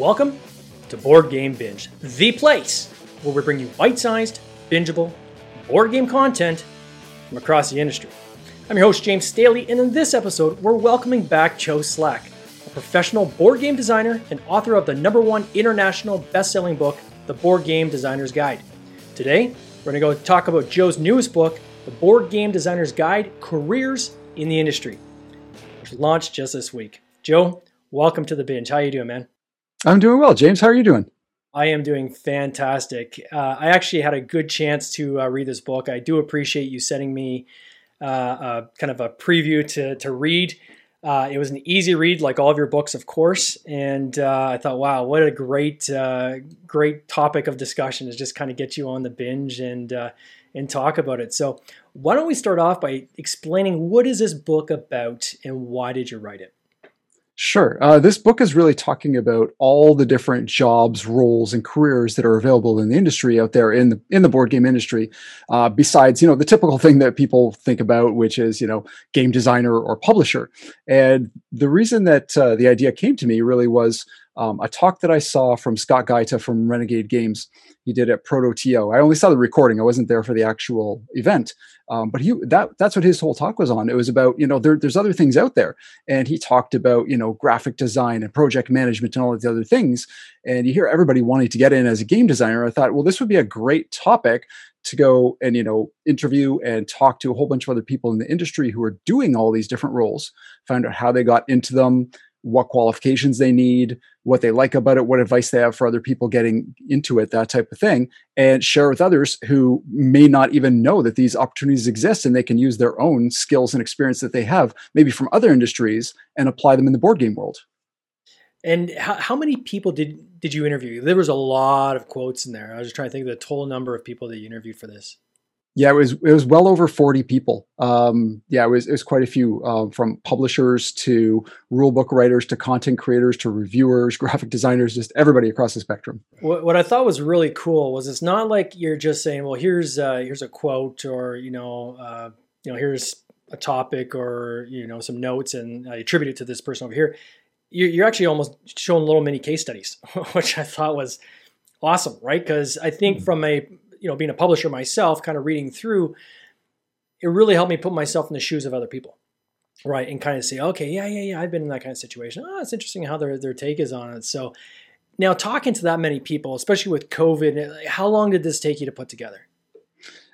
Welcome to Board Game Binge, the place where we bring you bite sized, bingeable board game content from across the industry. I'm your host, James Staley, and in this episode, we're welcoming back Joe Slack, a professional board game designer and author of the number one international best selling book, The Board Game Designer's Guide. Today, we're going to go talk about Joe's newest book, The Board Game Designer's Guide Careers in the Industry, which launched just this week. Joe, welcome to the binge. How you doing, man? I'm doing well. James, how are you doing? I am doing fantastic. Uh, I actually had a good chance to uh, read this book. I do appreciate you sending me uh, kind of a preview to, to read. Uh, it was an easy read, like all of your books, of course. And uh, I thought, wow, what a great, uh, great topic of discussion is just kind of get you on the binge and and talk about it. So, why don't we start off by explaining what is this book about and why did you write it? Sure. Uh, this book is really talking about all the different jobs, roles, and careers that are available in the industry out there in the in the board game industry. Uh, besides, you know, the typical thing that people think about, which is you know, game designer or publisher. And the reason that uh, the idea came to me really was um, a talk that I saw from Scott Gaeta from Renegade Games. He did at Proto TO. I only saw the recording. I wasn't there for the actual event, um, but he that that's what his whole talk was on. It was about you know there, there's other things out there, and he talked about you know graphic design and project management and all of the other things. And you hear everybody wanting to get in as a game designer. I thought, well, this would be a great topic to go and you know interview and talk to a whole bunch of other people in the industry who are doing all these different roles find out how they got into them what qualifications they need, what they like about it, what advice they have for other people getting into it, that type of thing, and share with others who may not even know that these opportunities exist and they can use their own skills and experience that they have, maybe from other industries, and apply them in the board game world. And how, how many people did did you interview? There was a lot of quotes in there. I was just trying to think of the total number of people that you interviewed for this. Yeah, it was it was well over forty people. Um, yeah, it was it was quite a few um, from publishers to rulebook writers to content creators to reviewers, graphic designers, just everybody across the spectrum. What, what I thought was really cool was it's not like you're just saying, well, here's uh, here's a quote or you know uh, you know here's a topic or you know some notes and I attribute it to this person over here. You're, you're actually almost showing little mini case studies, which I thought was awesome, right? Because I think mm-hmm. from a you know, being a publisher myself, kind of reading through, it really helped me put myself in the shoes of other people, right? And kind of say, okay, yeah, yeah, yeah, I've been in that kind of situation. Oh, it's interesting how their their take is on it. So now talking to that many people, especially with COVID, how long did this take you to put together?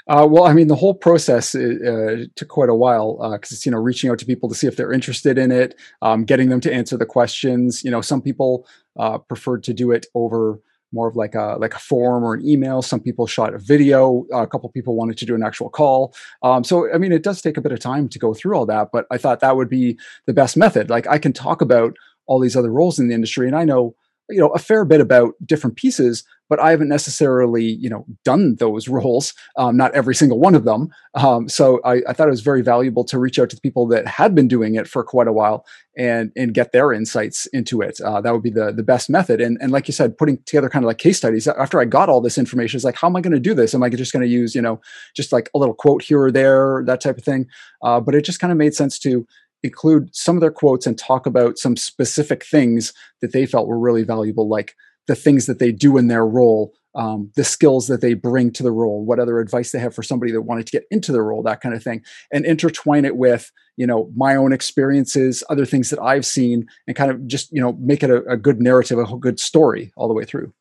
Uh, well, I mean, the whole process uh took quite a while because uh, it's you know reaching out to people to see if they're interested in it, um, getting them to answer the questions. You know, some people uh, preferred to do it over more of like a like a form or an email. Some people shot a video. A couple people wanted to do an actual call. Um, so I mean, it does take a bit of time to go through all that. But I thought that would be the best method. Like I can talk about all these other roles in the industry, and I know you know a fair bit about different pieces but i haven't necessarily you know done those roles um, not every single one of them. Um, so I, I, thought it was very valuable to reach out to the people that had been doing it for quite a while and and get their insights into it. Uh, that would be the the best method. And and like you said putting together kind of like case studies after i got all this information it's like how am i going to do this? Am i just going to use you know just like a little quote here or there that type of thing? Uh, but it just kind of made sense to include some of their quotes and talk about some specific things that they felt were really valuable, like the things that they do in their role, um, the skills that they bring to the role, what other advice they have for somebody that wanted to get into the role, that kind of thing, and intertwine it with you know my own experiences, other things that I've seen, and kind of just you know make it a, a good narrative, a good story all the way through.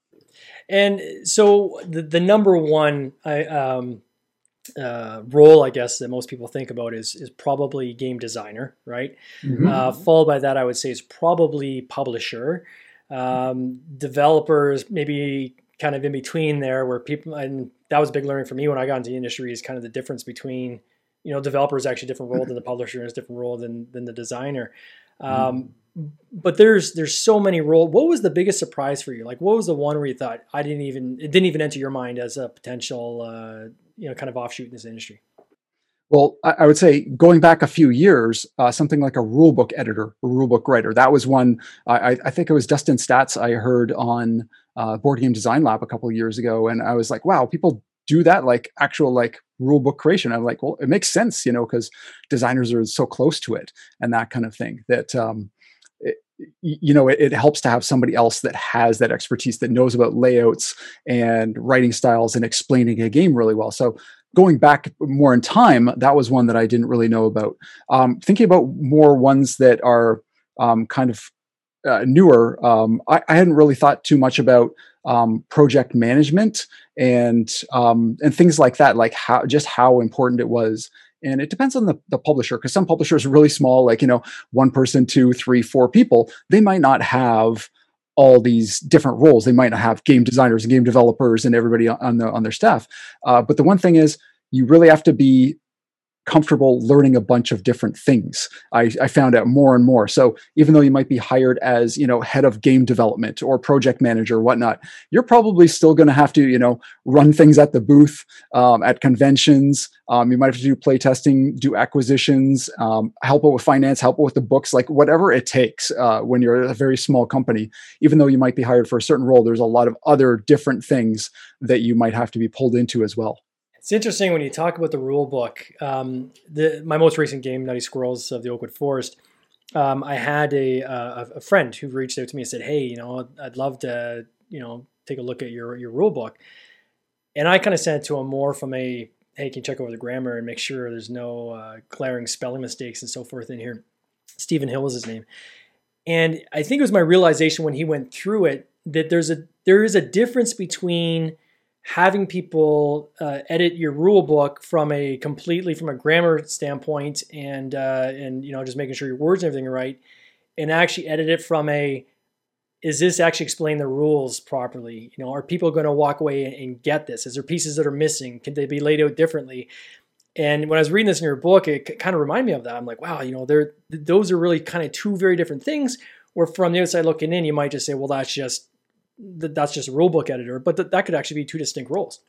And so the the number one I, um, uh, role, I guess, that most people think about is is probably game designer, right? Mm-hmm. Uh, followed by that, I would say is probably publisher, um, developers, maybe kind of in between there, where people and that was big learning for me when I got into the industry is kind of the difference between you know developer is actually a different role than the publisher and is a different role than than the designer. Um, mm-hmm but there's there's so many roles. What was the biggest surprise for you? Like, what was the one where you thought I didn't even it didn't even enter your mind as a potential uh, you know kind of offshoot in this industry? Well, I, would say going back a few years, uh, something like a rulebook editor, a rulebook writer. That was one. I, I think it was Dustin Staats I heard on uh, Board Game Design Lab a couple years ago, and I was like, wow, people do that like actual like rulebook creation. I'm like, well, it makes sense, you know, because designers are so close to it and that kind of thing. That um, you know it, it, helps to have somebody else that has that expertise that knows about layouts and writing styles and explaining a game really well. So going back more in time that was one that i didn't really know about. Um, thinking about more ones that are um, kind of uh, newer um, I, I, hadn't really thought too much about um, project management and um, and things like that like how just how important it was and it depends on the, the publisher because some publishers are really small like you know one person two three four people they might not have all these different roles. They might not have game designers and game developers and everybody on the on their staff. Uh, but the one thing is you really have to be comfortable learning a bunch of different things. I, I, found out more and more. So even though you might be hired as you know head of game development or project manager or whatnot, you're probably still going to have to you know run things at the booth, um, at conventions. Um, you might have to do play testing, do acquisitions, um, help out with finance, help out with the books, like whatever it takes. Uh, when you're a very small company, even though you might be hired for a certain role, there's a lot of other different things that you might have to be pulled into as well. It's interesting when you talk about the rule book. Um, the, my most recent game, Nutty Squirrels of the Oakwood Forest, um, I had a, a friend who reached out to me and said, "Hey, you know, I'd love to, you know, take a look at your your rule book." And I kind of sent it to him more from a, "Hey, can you check over the grammar and make sure there's no uh, glaring spelling mistakes and so forth in here?" Stephen Hill was his name, and I think it was my realization when he went through it that there's a there is a difference between having people uh, edit your rule book from a completely from a grammar standpoint and uh, and you know just making sure your words and everything are right and actually edit it from a is this actually explain the rules properly? You know are people going to walk away and get this? Is there pieces that are missing? Can they be laid out differently? And when i was reading this in your book it kind of reminded me of that. I'm like wow you know there those are really kind of two very different things. Where from the outside looking in you might just say well that's just that's just a rulebook editor, but th- that could actually be two distinct roles.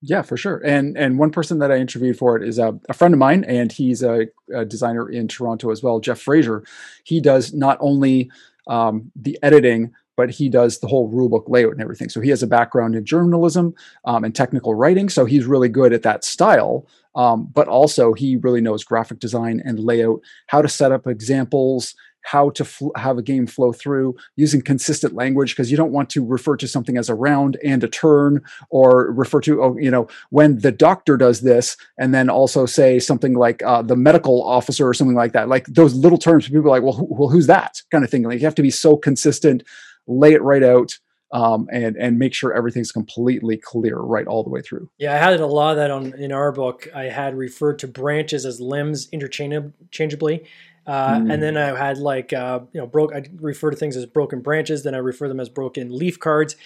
Yeah, for sure. And and one person that I interviewed for it is a, a friend of mine, and he's a, a, designer in Toronto as well. Jeff Fraser. He does not only um, the editing, but he does the whole rulebook layout and everything. So he has a background in journalism um, and technical writing, so he's really good at that style. Um, but also, he really knows graphic design and layout, how to set up examples, how to fl- have a game flow through using consistent language because you don't want to refer to something as a round and a turn or refer to oh you know when the doctor does this and then also say something like uh, the medical officer or something like that like those little terms people are like well, well who's that kind of thing like you have to be so consistent lay it right out um, and and make sure everything's completely clear right all the way through. Yeah, I had a lot of that on in our book. I had referred to branches as limbs interchangeably, mm. And then I had like uh, you know broke. I refer to things as broken branches. Then I refer them as broken leaf cards,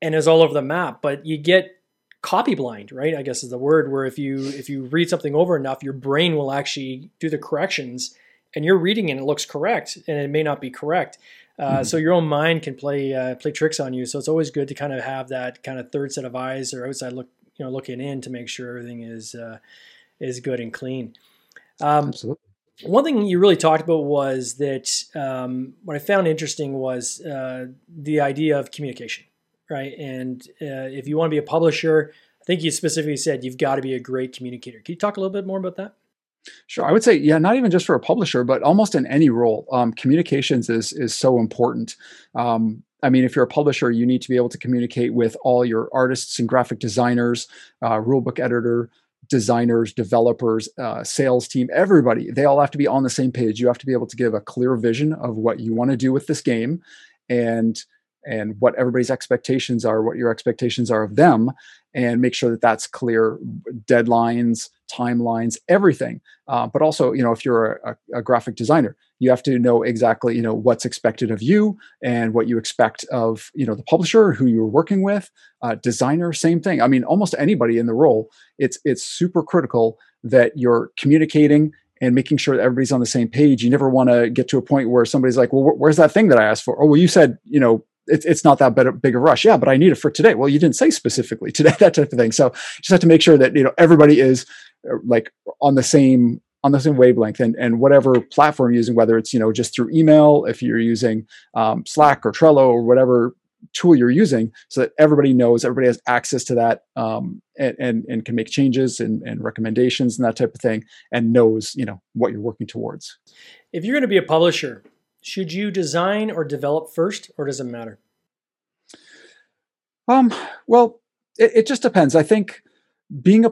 and it's all over the map. But you get copy blind, right? I guess is the word. Where if you if you read something over enough, your brain will actually do the corrections, and you're reading it and it looks correct, and it may not be correct. Uh, mm. So your own mind can play uh, play tricks on you. So it's always good to kind of have that kind of third set of eyes or outside look, you know, looking in to make sure everything is uh, is good and clean. Um, Absolutely one thing you really talked about was that um, what I found interesting was uh, the idea of communication, right? And uh, if you want to be a publisher, I think you specifically said you've got to be a great communicator. Can you talk a little bit more about that? Sure, I would say, yeah, not even just for a publisher, but almost in any role, um, communications is is so important. Um, I mean, if you're a publisher, you need to be able to communicate with all your artists and graphic designers, uh, rulebook editor, designers, developers, uh, sales team, everybody, they all have to be on the same page. You have to be able to give a clear vision of what you want to do with this game and and what everybody's expectations are, what your expectations are of them, and make sure that that's clear deadlines, timelines, everything. Uh, but also, you know, if you're a, a, graphic designer, you have to know exactly, you know, what's expected of you and what you expect of, you know, the publisher who you're working with. Uh, designer, same thing. I mean, almost anybody in the role. It's it's super critical that you're communicating and making sure that everybody's on the same page. You never want to get to a point where somebody's like, "Well, where's that thing that I asked for?" Oh, well, you said, you know, it's it's not that big a rush. Yeah, but I need it for today. Well, you didn't say specifically today, that type of thing. So just have to make sure that you know everybody is uh, like on the same on the same wavelength and and whatever platform you're using, whether it's you know just through email, if you're using um, Slack or Trello or whatever tool you're using, so that everybody knows, everybody has access to that, um, and, and and can make changes and, and recommendations and that type of thing, and knows you know what you're working towards. If you're going to be a publisher, should you design or develop first, or does it matter? Um, well, it, it just depends. I think being a,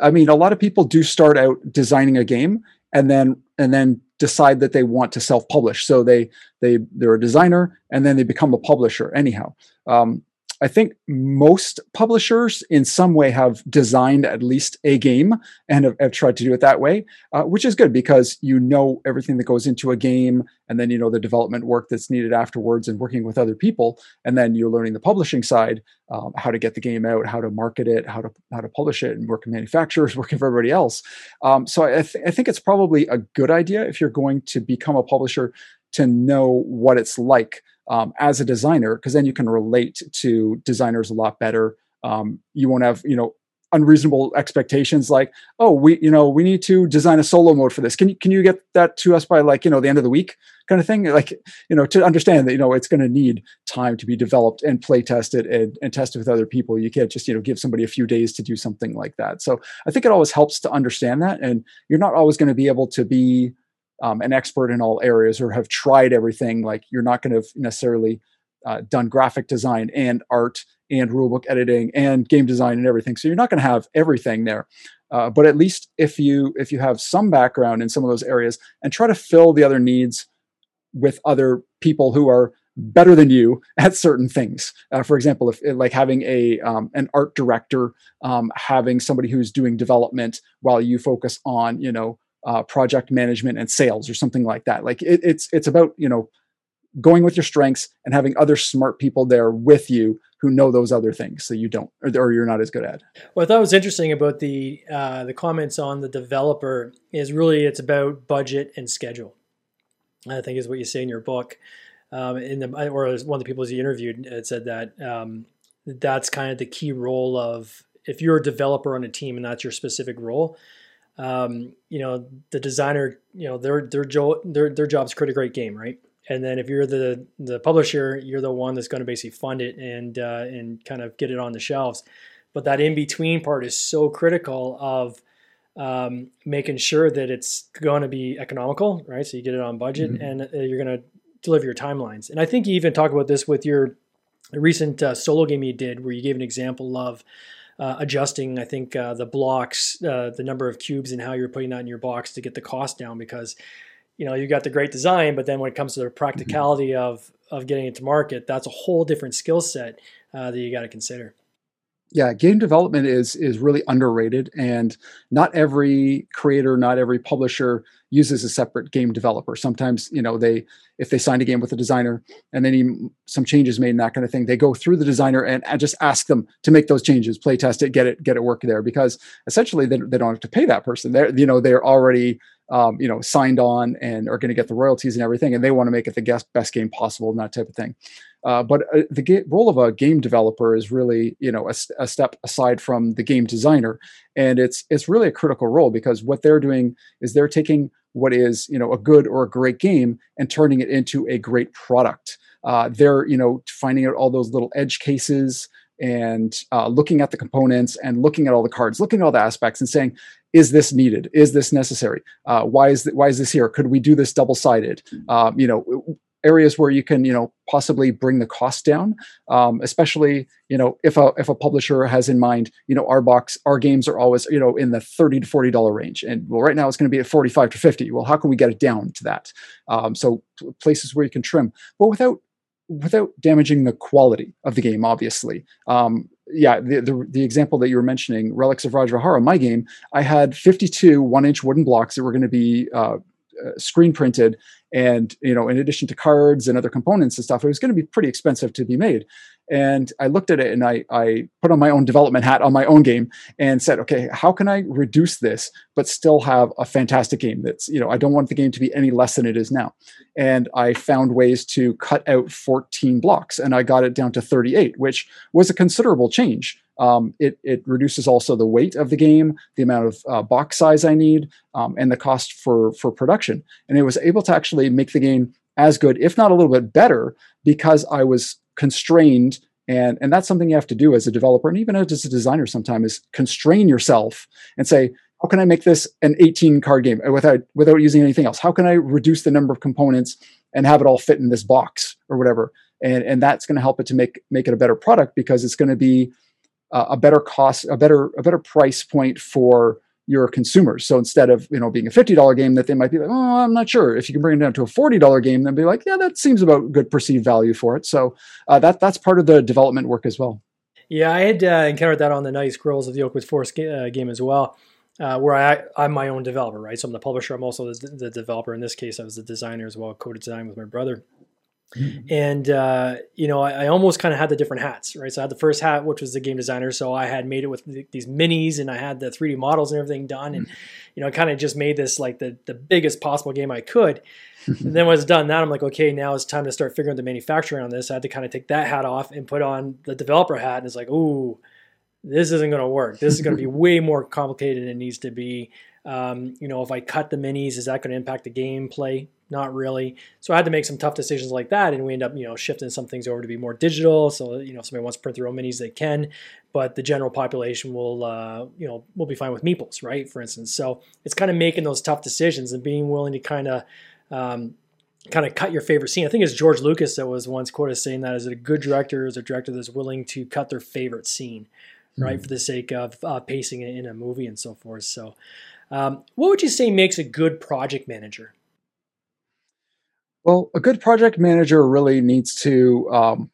I mean, a lot of people do start out designing a game and then and then decide that they want to self-publish. So they they they're a designer and then they become a publisher. Anyhow, um, I think most publishers in some way have designed at least a game and have, have tried to do it that way, uh, which is good because you know everything that goes into a game and then you know the development work that's needed afterwards and working with other people. And then you're learning the publishing side, um, how to get the game out, how to market it, how to how to publish it and work with manufacturers, working for everybody else. Um, so I, th- I think it's probably a good idea if you're going to become a publisher to know what it's like um, as a designer because then you can relate to designers a lot better. Um, you won't have you know unreasonable expectations like oh we you know we need to design a solo mode for this. Can you can you get that to us by like you know the end of the week? kind of thing. Like you know to understand that you know it's going to need time to be developed and play tested and, and tested with other people. You can't just you know give somebody a few days to do something like that. So i think it always helps to understand that and you're not always going to be able to be um, an expert in all areas or have tried everything, like you're not going to necessarily uh, done graphic design and art and rulebook editing and game design and everything. So you're not going to have everything there. Uh, but at least if you if you have some background in some of those areas and try to fill the other needs with other people who are better than you at certain things. Uh, for example, if like having a um, an art director, um, having somebody who's doing development while you focus on you know uh, project management and sales or something like that. Like it, it's it's about you know going with your strengths and having other smart people there with you who know those other things so you don't or, or you're not as good at. What I thought was interesting about the uh, the comments on the developer is really it's about budget and schedule. I think is what you say in your book. Um, in the or one of the people you interviewed it said that um, that's kind of the key role of if you're a developer on a team and that's your specific role um, you know, the designer, you know, their their jo- their their job's create a great game, right? And then if you're the the publisher, you're the one that's going to basically fund it and uh, and kind of get it on the shelves. But that in between part is so critical of um, making sure that it's going to be economical, right? So you get it on budget mm-hmm. and uh, you're going to deliver your timelines. And I think you even talk about this with your recent uh, solo game you did, where you gave an example of uh, adjusting, I think, uh, the blocks, uh, the number of cubes, and how you're putting that in your box to get the cost down. Because you know you got the great design, but then when it comes to the practicality mm-hmm. of of getting it to market, that's a whole different skill set uh, that you got to consider yeah game development is is really underrated and not every creator not every publisher uses a separate game developer. Sometimes you know they if they sign a game with a designer and then some changes made and that kind of thing they go through the designer and, and just ask them to make those changes play test it get it get it work there because essentially they, they don't have to pay that person. They're you know they're already um, you know signed on and are going to get the royalties and everything and they want to make it the best, best game possible and that type of thing uh, but uh, the ga- role of a game developer is really, you know, a, a, step aside from the game designer, and it's it's really a critical role because what they're doing is they're taking what is, you know, a good or a great game and turning it into a great product. Uh, they're, you know, finding out all those little edge cases and uh, looking at the components and looking at all the cards, looking at all the aspects, and saying, is this needed? Is this necessary? Uh, why is th- why is this here? Could we do this double sided? Um, you know, areas where you can you know possibly bring the cost down. Um, especially you know if a if a publisher has in mind you know our box our games are always you know in the 30 to 40 dollar range. And well right now it's going to be at 45 to 50 well how can we get it down to that? Um, so places where you can trim. But without without damaging the quality of the game obviously. Um, yeah the, the, the example that you were mentioning relics of Rajavihara my game i had 52 one inch wooden blocks that were going to be uh, uh, screen printed and you know in addition to cards and other components and stuff it was going to be pretty expensive to be made. And i looked at it and I, I put on my own development hat on my own game and said okay how can i reduce this but still have a fantastic game that's you know i don't want the game to be any less than it is now? And i found ways to cut out 14 blocks and i got it down to 38 which was a considerable change um, it, it reduces also the weight of the game, the amount of uh, box size I need, um, and the cost for for production. And it was able to actually make the game as good, if not a little bit better, because I was constrained. And, and that's something you have to do as a developer and even as a designer sometimes is constrain yourself and say, how can I make this an 18 card game without without using anything else? How can I reduce the number of components and have it all fit in this box or whatever and and that's going to help it to make make it a better product because it's going to be uh, a better cost a better a better price point for your consumers so instead of you know being a $50 game that they might be like oh i'm not sure if you can bring it down to a $40 game then be like yeah that seems about good perceived value for it so uh, that that's part of the development work as well yeah i had uh, encountered that on the Nutty Squirrels of the oakwood forest ga- uh, game as well uh, where I, I'm my own developer, right? So I'm the publisher. I'm also the, the developer. In this case, I was the designer as well, co-design with my brother. Mm-hmm. And uh, you know, I, I almost kind of had the different hats, right? So I had the first hat, which was the game designer. So I had made it with the, these minis, and I had the 3D models and everything done, and mm-hmm. you know, I kind of just made this like the the biggest possible game I could. and then when it's done, that I'm like, okay, now it's time to start figuring the manufacturing on this. I had to kind of take that hat off and put on the developer hat, and it's like, ooh, this isn't going to work. This is going to be way more complicated than it needs to be. Um, you know, if I cut the minis, is that going to impact the gameplay? Not really. So I had to make some tough decisions like that, and we end up, you know, shifting some things over to be more digital. So you know, if somebody wants to print their own minis, they can, but the general population will, uh, you know, will be fine with meeples, right? For instance. So it's kind of making those tough decisions and being willing to kind of. Um, kind of cut your favorite scene. I think it's George Lucas that was once quoted saying that: "Is it a good director? Is a director that's willing to cut their favorite scene?" right, mm-hmm. for the sake of uh, pacing it in a movie and so forth. So, um, what would you say makes a good project manager? Well, a good project manager really needs to. Um,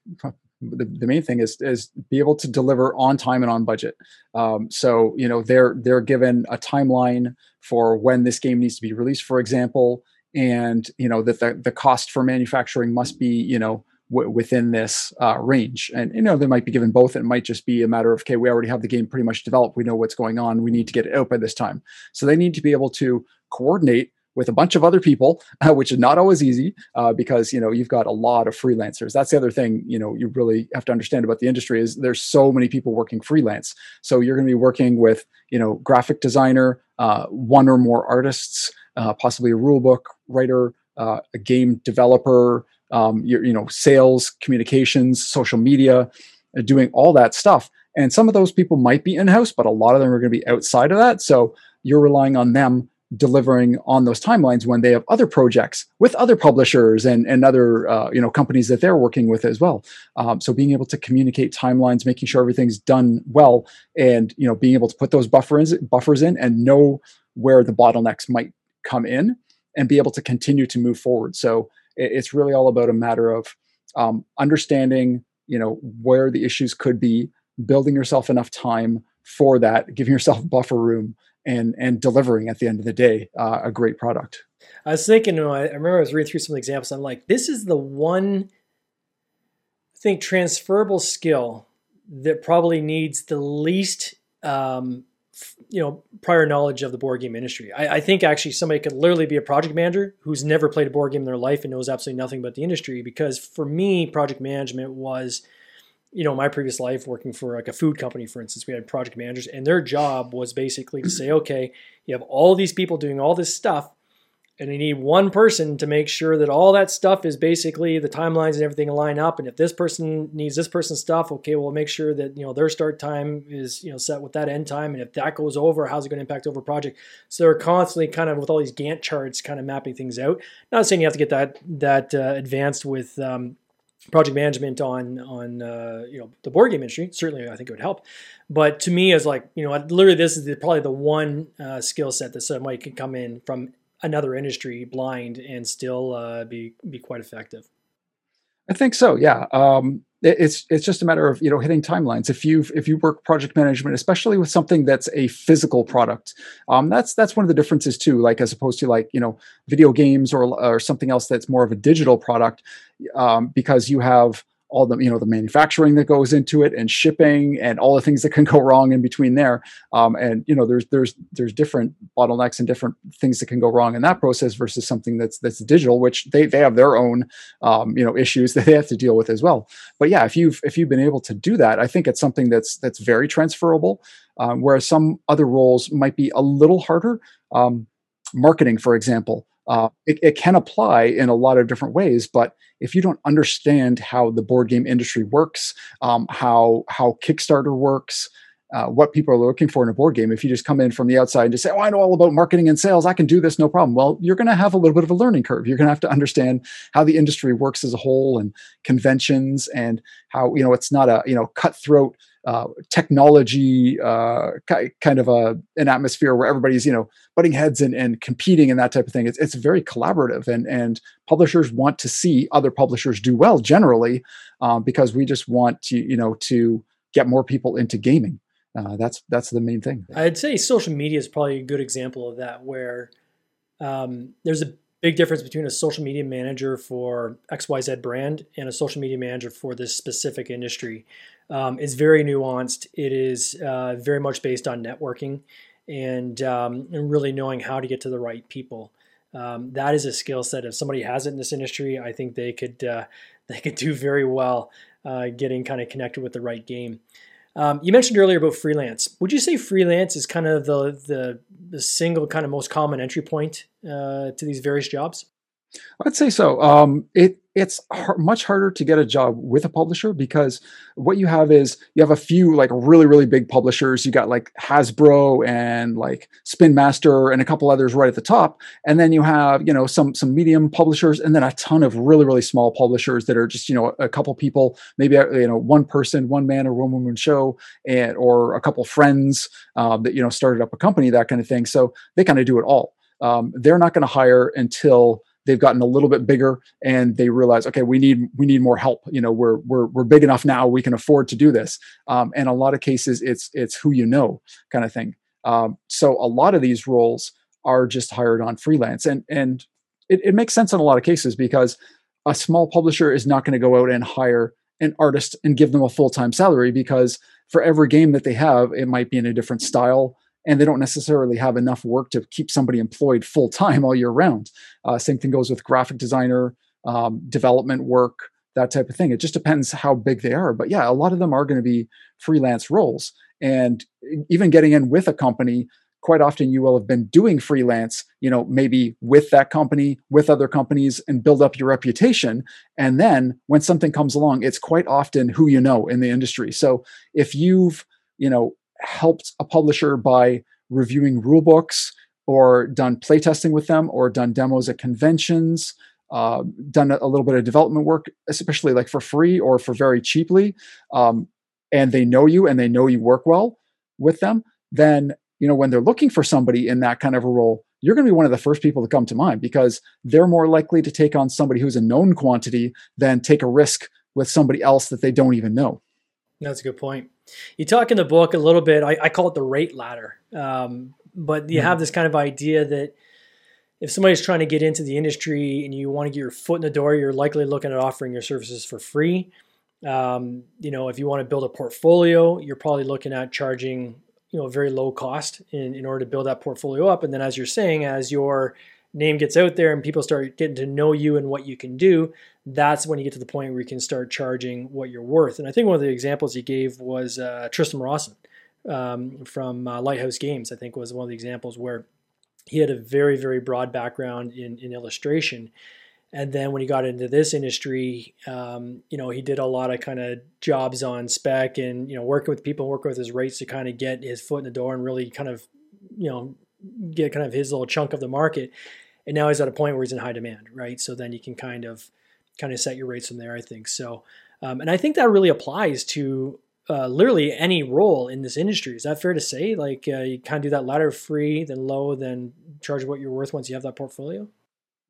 the, the, main thing is is be able to deliver on time and on budget. Um, so you know they're they're given a timeline for when this game needs to be released, for example, and you know that the, the cost for manufacturing must be you know w- within this uh, range. And you know, they might be given both. It might just be a matter of okay, we already have the game pretty much developed. We know what's going on. We need to get it out by this time. So they need to be able to coordinate with a bunch of other people, uh, which is not always easy uh, because you know you've got a lot of freelancers. That's the other thing you know you really have to understand about the industry is there's so many people working freelance. So you're going to be working with you know graphic designer, uh, one or more artists, uh, possibly a rule book writer, uh, a game developer, um, your, you know, sales, communications, social media, uh, doing all that stuff. And some of those people might be in house, but a lot of them are going to be outside of that. So you're relying on them delivering on those timelines when they have other projects with other publishers and, and other uh, you know companies that they're working with as well. Um, so being able to communicate timelines making sure everything's done well and you know being able to put those buffers buffers in and know where the bottlenecks might come in and be able to continue to move forward. So it's really all about a matter of um, understanding you know where the issues could be building yourself enough time for that giving yourself buffer room and and delivering at the end of the day uh, a great product i was thinking you know, I, remember i was reading through some examples i'm like this is the one i think transferable skill that probably needs the least um, you know prior knowledge of the board game industry. I, I, think actually somebody could literally be a project manager who's never played a board game in their life and knows absolutely nothing about the industry. Because for me, project management was, you know, my previous life working for like a food company, for instance, we had project managers, and their job was basically to say, okay, you have all these people doing all this stuff and you need one person to make sure that all that stuff is basically the timelines and everything line up and if this person needs this person's stuff okay we'll make sure that you know their start time is you know set with that end time and if that goes over how's it going to impact over project? So they're constantly kind of with all these gantt charts kind of mapping things out. Not saying you have to get that that uh, advanced with um, project management on on uh, you know the board game industry certainly i think it would help but to me as like you know literally this is the, probably the one uh, skill set that somebody can come in from another industry blind and still uh, be be quite effective. I think so. Yeah. Um, it, it's it's just a matter of you know hitting timelines. If you if you work project management, especially with something that's a physical product, um, that's that's one of the differences too. Like as opposed to like you know video games or or something else that's more of a digital product, um, because you have all the you know the manufacturing that goes into it and shipping and all the things that can go wrong in between there. Um, and you know there's there's there's different bottlenecks and different things that can go wrong in that process versus something that's that's digital which they they have their own um, you know issues that they have to deal with as well. But yeah if you've if you've been able to do that i think it's something that's that's very transferable um, whereas some other roles might be a little harder. Um, marketing for example uh, it, it, can apply in a lot of different ways, but if you don't understand how the board game industry works, um, how how Kickstarter works, uh, what people are looking for in a board game. If you just come in from the outside and just say, "Oh, I know all about marketing and sales. I can do this, no problem." Well, you're going to have a little bit of a learning curve. You're going to have to understand how the industry works as a whole and conventions and how you know it's not a you know cutthroat uh, technology uh, kind of a an atmosphere where everybody's you know butting heads and, and competing and that type of thing. It's it's very collaborative and and publishers want to see other publishers do well generally um, because we just want to you know to get more people into gaming uh, that's that's the main thing. I'd say social media is probably a good example of that, where um, there's a big difference between a social media manager for XYZ brand and a social media manager for this specific industry. Um, it's very nuanced. It is uh, very much based on networking and, um, and really knowing how to get to the right people. Um, that is a skill set. If somebody has it in this industry, I think they could uh, they could do very well uh, getting kind of connected with the right game. Um, you mentioned earlier about freelance. Would you say freelance is kind of the the, the single kind of most common entry point uh, to these various jobs? I'd say so. Um, it it's hard, much harder to get a job with a publisher because what you have is you have a few like really really big publishers. You got like Hasbro and like Spin Master and a couple others right at the top, and then you have you know some some medium publishers and then a ton of really really small publishers that are just you know a couple people, maybe uh, you know one person, one man or one woman show, and or a couple friends um, that you know started up a company that kind of thing. So they kind of do it all. Um, they're not going to hire until they've gotten a little bit bigger and they realize okay we need we need more help. You know we're we're, we're big enough now we can afford to do this. Um, and a lot of cases it's it's who you know kind of thing. Um, so a lot of these roles are just hired on freelance and and it, it makes sense in a lot of cases because a small publisher is not going to go out and hire an artist and give them a full-time salary because for every game that they have it might be in a different style and they don't necessarily have enough work to keep somebody employed full time all year round. Uh, same thing goes with graphic designer, um, development work, that type of thing. It just depends how big they are. But yeah, a lot of them are going to be freelance roles. And even getting in with a company, quite often you will have been doing freelance, you know, maybe with that company, with other companies, and build up your reputation. And then when something comes along, it's quite often who you know in the industry. So if you've, you know, helped a publisher by reviewing rule books or done playtesting with them or done demos at conventions uh, done a, little bit of development work especially like for free or for very cheaply um, and they know you and they know you work well with them then you know when they're looking for somebody in that kind of a role you're going to be one of the first people to come to mind because they're more likely to take on somebody who's a known quantity than take a risk with somebody else that they don't even know. That's a good point you talk in the book a little bit. I, I call it the rate ladder, um, but you mm-hmm. have this kind of idea that if somebody's trying to get into the industry and you want to get your foot in the door, you're likely looking at offering your services for free. Um, you know, if you want to build a portfolio, you're probably looking at charging you know a very low cost in, in order to build that portfolio up. And then, as you're saying, as your name gets out there and people start getting to know you and what you can do, that's when you get to the point where you can start charging what you're worth. And I think one of the examples he gave was uh, Tristram Rawson um, from uh, Lighthouse Games, I think was one of the examples where he had a very, very broad background in, in illustration. And then when he got into this industry, um, you know, he did a lot of kind of jobs on spec and, you know, working with people, working with his rates to kind of get his foot in the door and really kind of, you know, get kind of his little chunk of the market. And now he's at a point where he's in high demand, right? So then you can kind of kind of set your rates from there. I think so, um, and I think that really applies to uh, literally any role in this industry. Is that fair to say? Like uh, you kind of do that ladder free, then low, then charge what you're worth once you have that portfolio.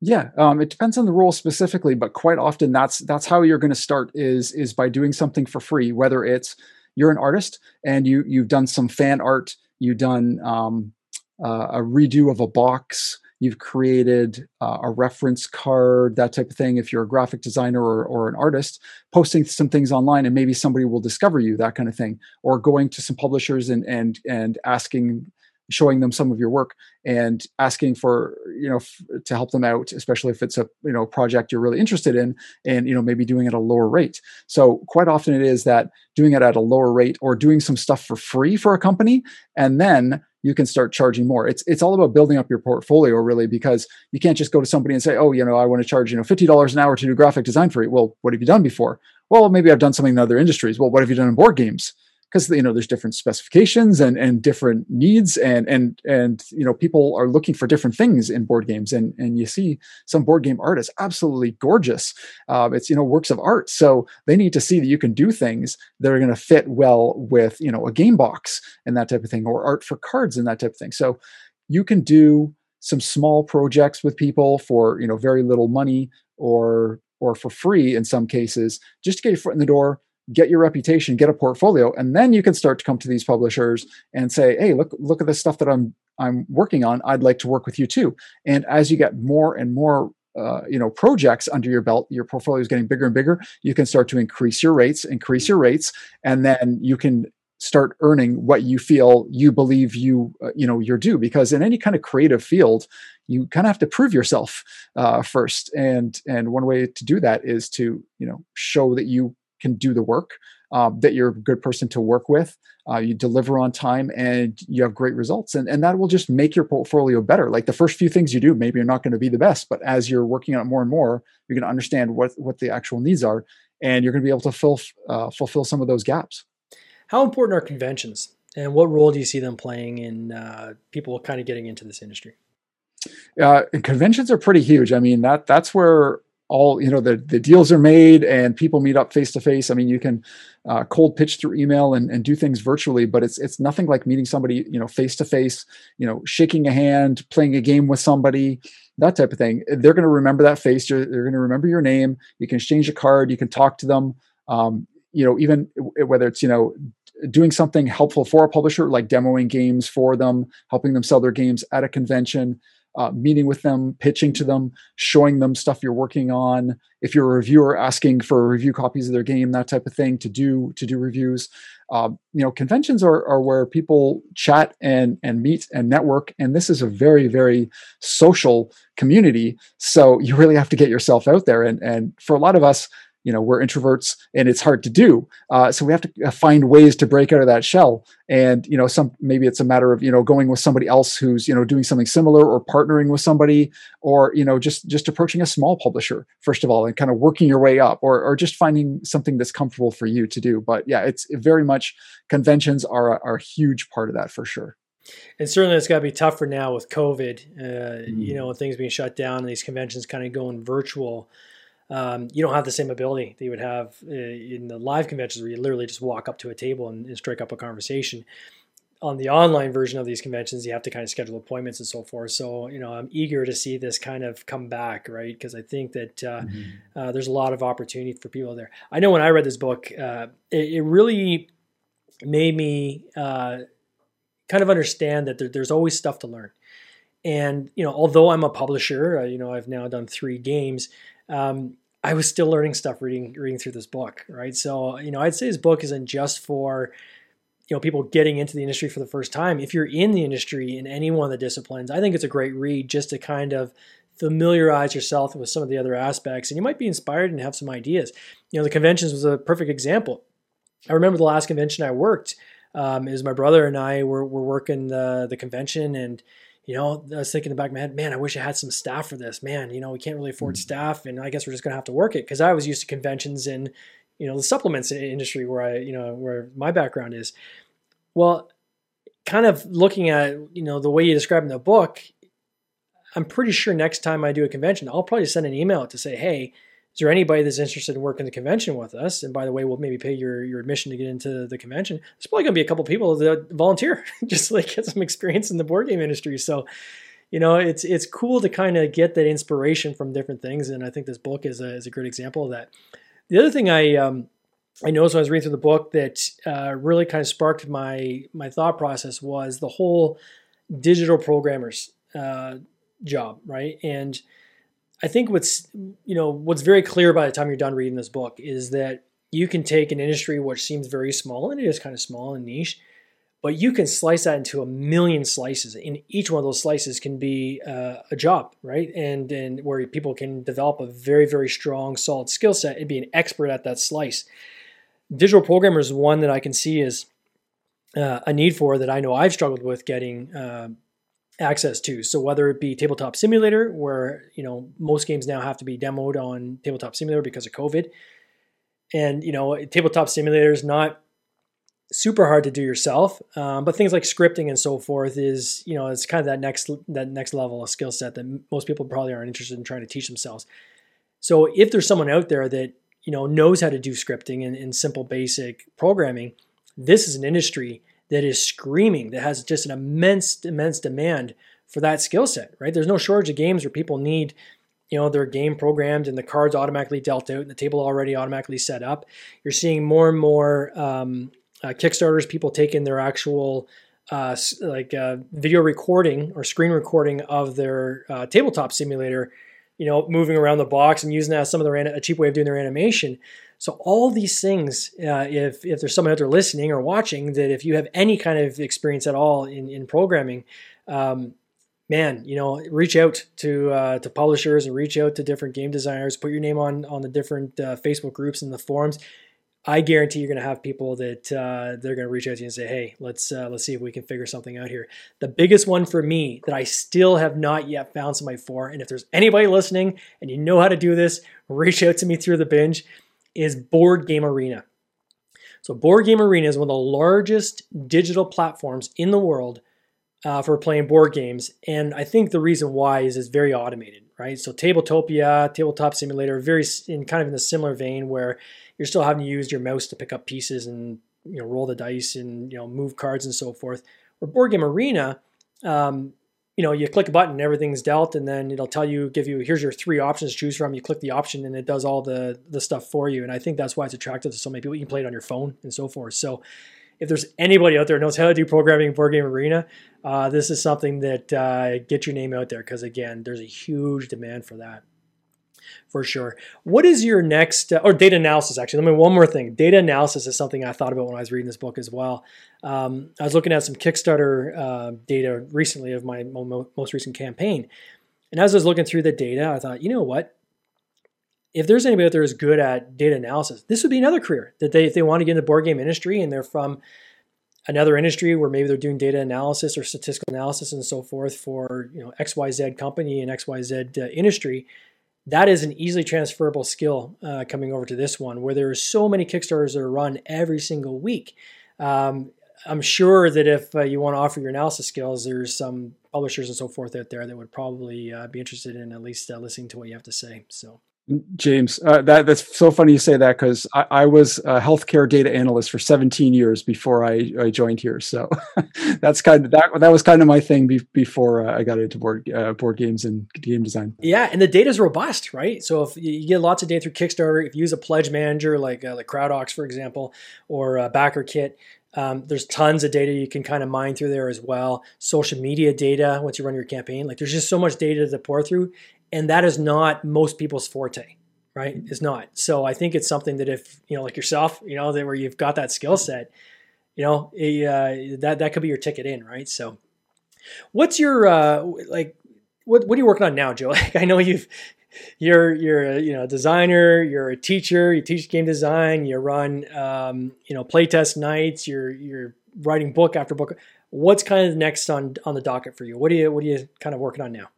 Yeah, um, it depends on the role specifically, but quite often that's that's how you're going to start is is by doing something for free. Whether it's you're an artist and you you've done some fan art, you've done um, uh, a redo of a box, you've created uh, a reference card, that type of thing. If you're a graphic designer or, or an artist, posting some things online and maybe somebody will discover you, that kind of thing, or going to some publishers and and and asking showing them some of your work and asking for you know f- to help them out especially if it's a you know project you're really interested in and you know maybe doing it at a lower rate so quite often it is that doing it at a lower rate or doing some stuff for free for a company and then you can start charging more. It's it's all about building up your portfolio really because you can't just go to somebody and say, "Oh, you know, I want to charge, you know, $50 an hour to do graphic design for you." Well, what have you done before? Well, maybe I've done something in other industries. Well, what have you done in board games? Because you know there's different specifications and and different needs and and and you know people are looking for different things in board games. And and you see some board game art is absolutely gorgeous. Uh, it's you know works of art. So they need to see that you can do things that are going to fit well with you know a game box and that type of thing or art for cards and that type of thing. So you can do some small projects with people for you know very little money or or for free in some cases just to get your foot in the door get your reputation get a portfolio and then you can start to come to these publishers and say hey look look at the stuff that i'm i'm working on. I'd like to work with you too. And as you get more and more uh, you know projects under your belt your portfolio is getting bigger and bigger you can start to increase your rates increase your rates and then you can start earning what you feel you believe you uh, you know you're due. Because in any kind of creative field you kind of have to prove yourself uh, first. And and one way to do that is to you know show that you can do the work um, that you're a good person to work with uh, you deliver on time and you have great results and, and that will just make your portfolio better like the first few things you do maybe you're not going to be the best but as you're working on it more and more you're going to understand what what the actual needs are and you're going to be able to fill, uh, fulfill some of those gaps how important are conventions, and what role do you see them playing in uh, people kind of getting into this industry? Uh, conventions are pretty huge. I mean that that's where all you know the the deals are made and people meet up face to face. I mean you can uh, cold pitch through email and, and do things virtually, but it's it's nothing like meeting somebody you know face to face. You know, shaking a hand, playing a game with somebody, that type of thing. They're going to remember that face. They're, they're going to remember your name. You can exchange a card. You can talk to them. Um, you know, even whether it's you know doing something helpful for a publisher, like demoing games for them, helping them sell their games at a convention, uh, meeting with them, pitching to them, showing them stuff you're working on. If you're a reviewer, asking for review copies of their game, that type of thing to do to do reviews. Uh, you know, conventions are, are where people chat and and meet and network, and this is a very very social community. So you really have to get yourself out there, and and for a lot of us, you know we're introverts and it's hard to do. Uh, so we have to uh, find ways to break out of that shell. And you know some maybe it's a matter of you know going with somebody else who's you know doing something similar or partnering with somebody or you know just just approaching a small publisher first of all and kind of working your way up or or just finding something that's comfortable for you to do. But yeah it's very much conventions are are a huge part of that for sure. And certainly it's got to be tougher now with covid uh, mm. you know things being shut down and these conventions kind of going virtual um, you don't have the same ability that you would have uh, in the live conventions where you literally just walk up to a table and, and strike up a conversation. On the online version of these conventions, you have to kind of schedule appointments and so forth. So, you know, I'm eager to see this kind of come back, right? Because I think that uh, mm-hmm. uh, there's a lot of opportunity for people there. I know when I read this book, uh, it, it, really made me uh, kind of understand that there, there's always stuff to learn. And you know, although I'm a publisher, uh, you know, I've now done three games um, I was still learning stuff reading reading through this book, right? So, you know, I'd say this book isn't just for you know people getting into the industry for the first time. If you're in the industry in any one of the disciplines, I think it's a great read just to kind of familiarize yourself with some of the other aspects, and you might be inspired and have some ideas. You know, the conventions was a perfect example. I remember the last convention I worked um, is my brother and I were, were working the the convention and you know, I was thinking in the back of my head, man, I wish I had some staff for this. Man, you know, we can't really afford mm-hmm. staff, and I guess we're just going to have to work it because I was used to conventions and you know the supplements industry where I, you know, where my background is. Well, kind of looking at you know the way you describe in the book, I'm pretty sure next time I do a convention, I'll probably send an email to say, hey, is there anybody that's interested in working the convention with us? And by the way, we'll maybe pay your, your admission to get into the convention. There's probably going to be a couple people that volunteer just like get some experience in the board game industry. So, you know, it's it's cool to kind of get that inspiration from different things, and I think this book is a is a great example of that. The other thing I um, I noticed when I was reading through the book that uh, really kind of sparked my my thought process was the whole digital programmers uh, job, right? And I think what's you know what's very clear by the time you're done reading this book is that you can take an industry which seems very small and it is kind of small and niche, but you can slice that into a million slices, and each one of those slices can be uh, a job, right? And and where people can develop a very very strong solid skill set and be an expert at that slice. Digital programmer is one that I can see is uh, a need for that I know I've struggled with getting. Uh, access to. So whether it be Tabletop Simulator, where you know most games now have to be demoed on Tabletop Simulator because of COVID, and you know Tabletop Simulator is not super hard to do yourself. Um, but things like scripting and so forth is, you know, it's kind of that next that next level of skill set that most people probably aren't interested in trying to teach themselves. So if there's someone out there that you know knows how to do scripting and, and simple basic programming, this is an industry that is screaming that has just an immense immense demand for that skill set. Right? There's no shortage of games where people need you know their game programmed and the cards automatically dealt out and the table already automatically set up you're seeing more and more um, uh, kickstarters people taking their actual uh, like uh, video recording or screen recording of their uh, tabletop simulator you know moving around the box and using that as some of their a cheap way of doing their animation so all these things uh, if if there's someone out there listening or watching that if you have any kind of experience at all in in programming um, man, you know, reach out to uh, to publishers and reach out to different game designers. Put your name on on the different uh, Facebook groups and the forums. I guarantee you're going to have people that uh, they're going to reach out to you and say, "Hey, let's uh, let's see if we can figure something out here." The biggest one for me that I still have not yet found somebody for, and if there's anybody listening and you know how to do this, reach out to me through the binge. Is Board Game Arena. So, Board Game Arena is one of the largest digital platforms in the world uh, for playing board games. And I think the reason why is it's very automated, right? So Tabletopia, Tabletop Simulator, very in kind of in a similar vein where you're still having to use your mouse to pick up pieces and you know roll the dice and you know move cards and so forth. Or Board Game Arena, um, you know, you click a button, everything's dealt, and then it'll tell you, give you, here's your three options to choose from. You click the option, and it does all the the stuff for you. And I think that's why it's attractive to so many people. You can play it on your phone and so forth. So if there's anybody out there knows how to do programming in Board Game Arena, uh, this is something that uh, get your name out there because again, there's a huge demand for that. For sure. What is your next, uh, or data analysis actually? Let me one more thing. Data analysis is something I thought about when I was reading this book as well. Um, I was looking at some Kickstarter uh, data recently of my most recent campaign. And as I was looking through the data, I thought, you know what? if there's anybody out there who's good at data analysis, this would be another career that they, if they want to get into the board game industry and they're from another industry where maybe they're doing data analysis or statistical analysis and so forth for you know XYZ company and XYZ uh, industry, that is an easily transferable skill uh, coming over to this one where there are so many Kickstarters that are run every single week. Um, I'm sure that if uh, you want to offer your analysis skills, there's some publishers and so forth out there that would probably uh, be interested in at least uh, listening to what you have to say. So. James, uh, that that's so funny you say that because I, I, was a healthcare data analyst for 17 years before I, I joined here. So that's kind of that that was kind of my thing be, before uh, I got into board uh, board games and game design. Yeah, and the data is robust, right? So if you get lots of data through Kickstarter, if you use a pledge manager like uh, like CrowdOx, for example, or BackerKit, um, there's tons of data you can kind of mine through there as well. Social media data once you run your campaign, like there's just so much data to pour through, and that is not most people's forte right? Is not. So i think it's something that if you know like yourself you know that where you've got that skill set you know uh, that that could be your ticket in right? So what's your uh, like what, what are you working on now joe? Like i know you've you're you're a you know designer you're a teacher you teach game design you run um, you know playtest nights you're you're writing book after book. What's kind of next on on the docket for you? What are you what are you kind of working on now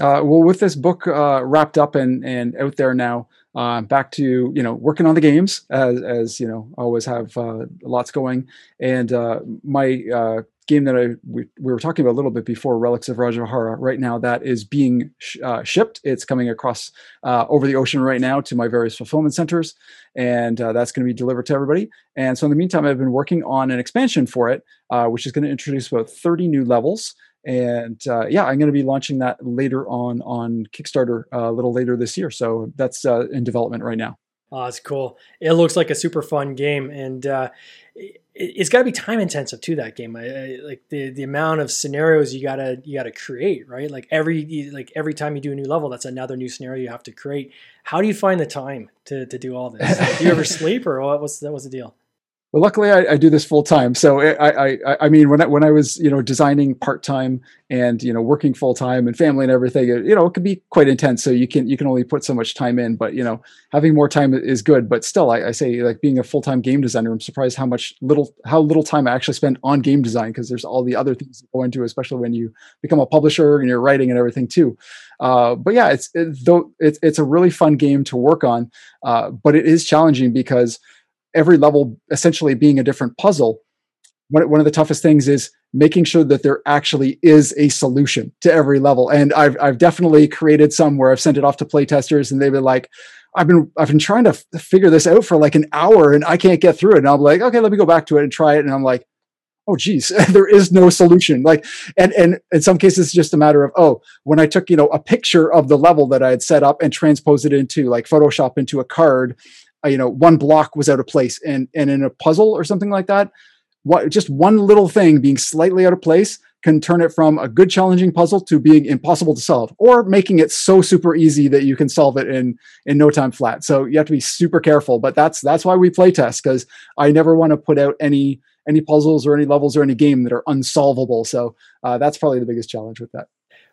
uh, well, with this book uh, wrapped up and, and out there now, uh, back to you know working on the games as, as you know always have uh, lots going. And uh, my uh, game that I we, we, were talking about a little bit before, Relics of Rajavihara, right now that is being sh- shipped. It's coming across over the ocean right now to my various fulfillment centers, and that's going to be delivered to everybody. And so in the meantime, I've been working on an expansion for it, which is going to introduce about 30 new levels and uh, yeah, I'm going to be launching that later on on Kickstarter uh, a little later this year. So that's uh, in development right now. Oh, that's cool. It looks like a super fun game, and uh, it, has got to be time intensive to that game. I, I, like the the amount of scenarios you gotta you gotta create, right? Like every like every time you do a new level, that's another new scenario you have to create. How do you find the time to to do all this? Do you ever sleep, or what was that was the deal? Well, luckily I, I, do this full time. So I, I, I mean, when I, when I was, you know, designing part time and you know working full time and family and everything, it, you know, it can be quite intense. So you can you can only put so much time in. But you know, having more time is good. But still, I, I say like being a full time game designer, I'm surprised how much little how little time I actually spend on game design because there's all the other things that go into, especially when you become a publisher and you're writing and everything too. Uh, but yeah, it's it, though it's it's a really fun game to work on, uh, but it is challenging because every level essentially being a different puzzle one, of the toughest things is making sure that there actually is a solution to every level. And I've, I've definitely created some where I've sent it off to playtesters and they've been like, I've been, I've been trying to f- figure this out for like an hour and I can't get through it. And I'm like, okay, let me go back to it and try it. And I'm like, oh geez there is no solution like and and in some cases it's just a matter of oh when i took you know a picture of the level that i had set up and transposed it into like photoshop into a card you know one block was out of place and and in a puzzle or something like that what just one little thing being slightly out of place can turn it from a good challenging puzzle to being impossible to solve or making it so super easy that you can solve it in in no time flat. So you have to be super careful but that's that's why we play test because i never want to put out any any puzzles or any levels or any game that are unsolvable. So uh, that's probably the biggest challenge with that.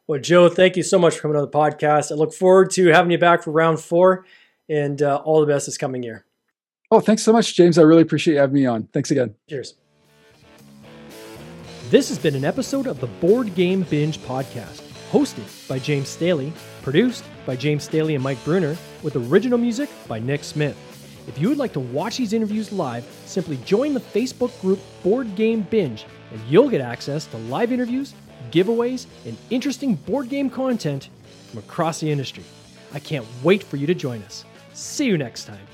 Well joe thank you so much for coming on the podcast. I look forward to having you back for round four and uh, all the best this coming year oh thanks so much james i really appreciate you having me on thanks again cheers this has been an episode of the Board Game Binge podcast, hosted by James Staley, produced by James Staley and Mike Bruner, with original music by Nick Smith. If you would like to watch these interviews live, simply join the Facebook group Board Game Binge, and you'll get access to live interviews, giveaways, and interesting board game content from across the industry. I can't wait for you to join us. See you next time.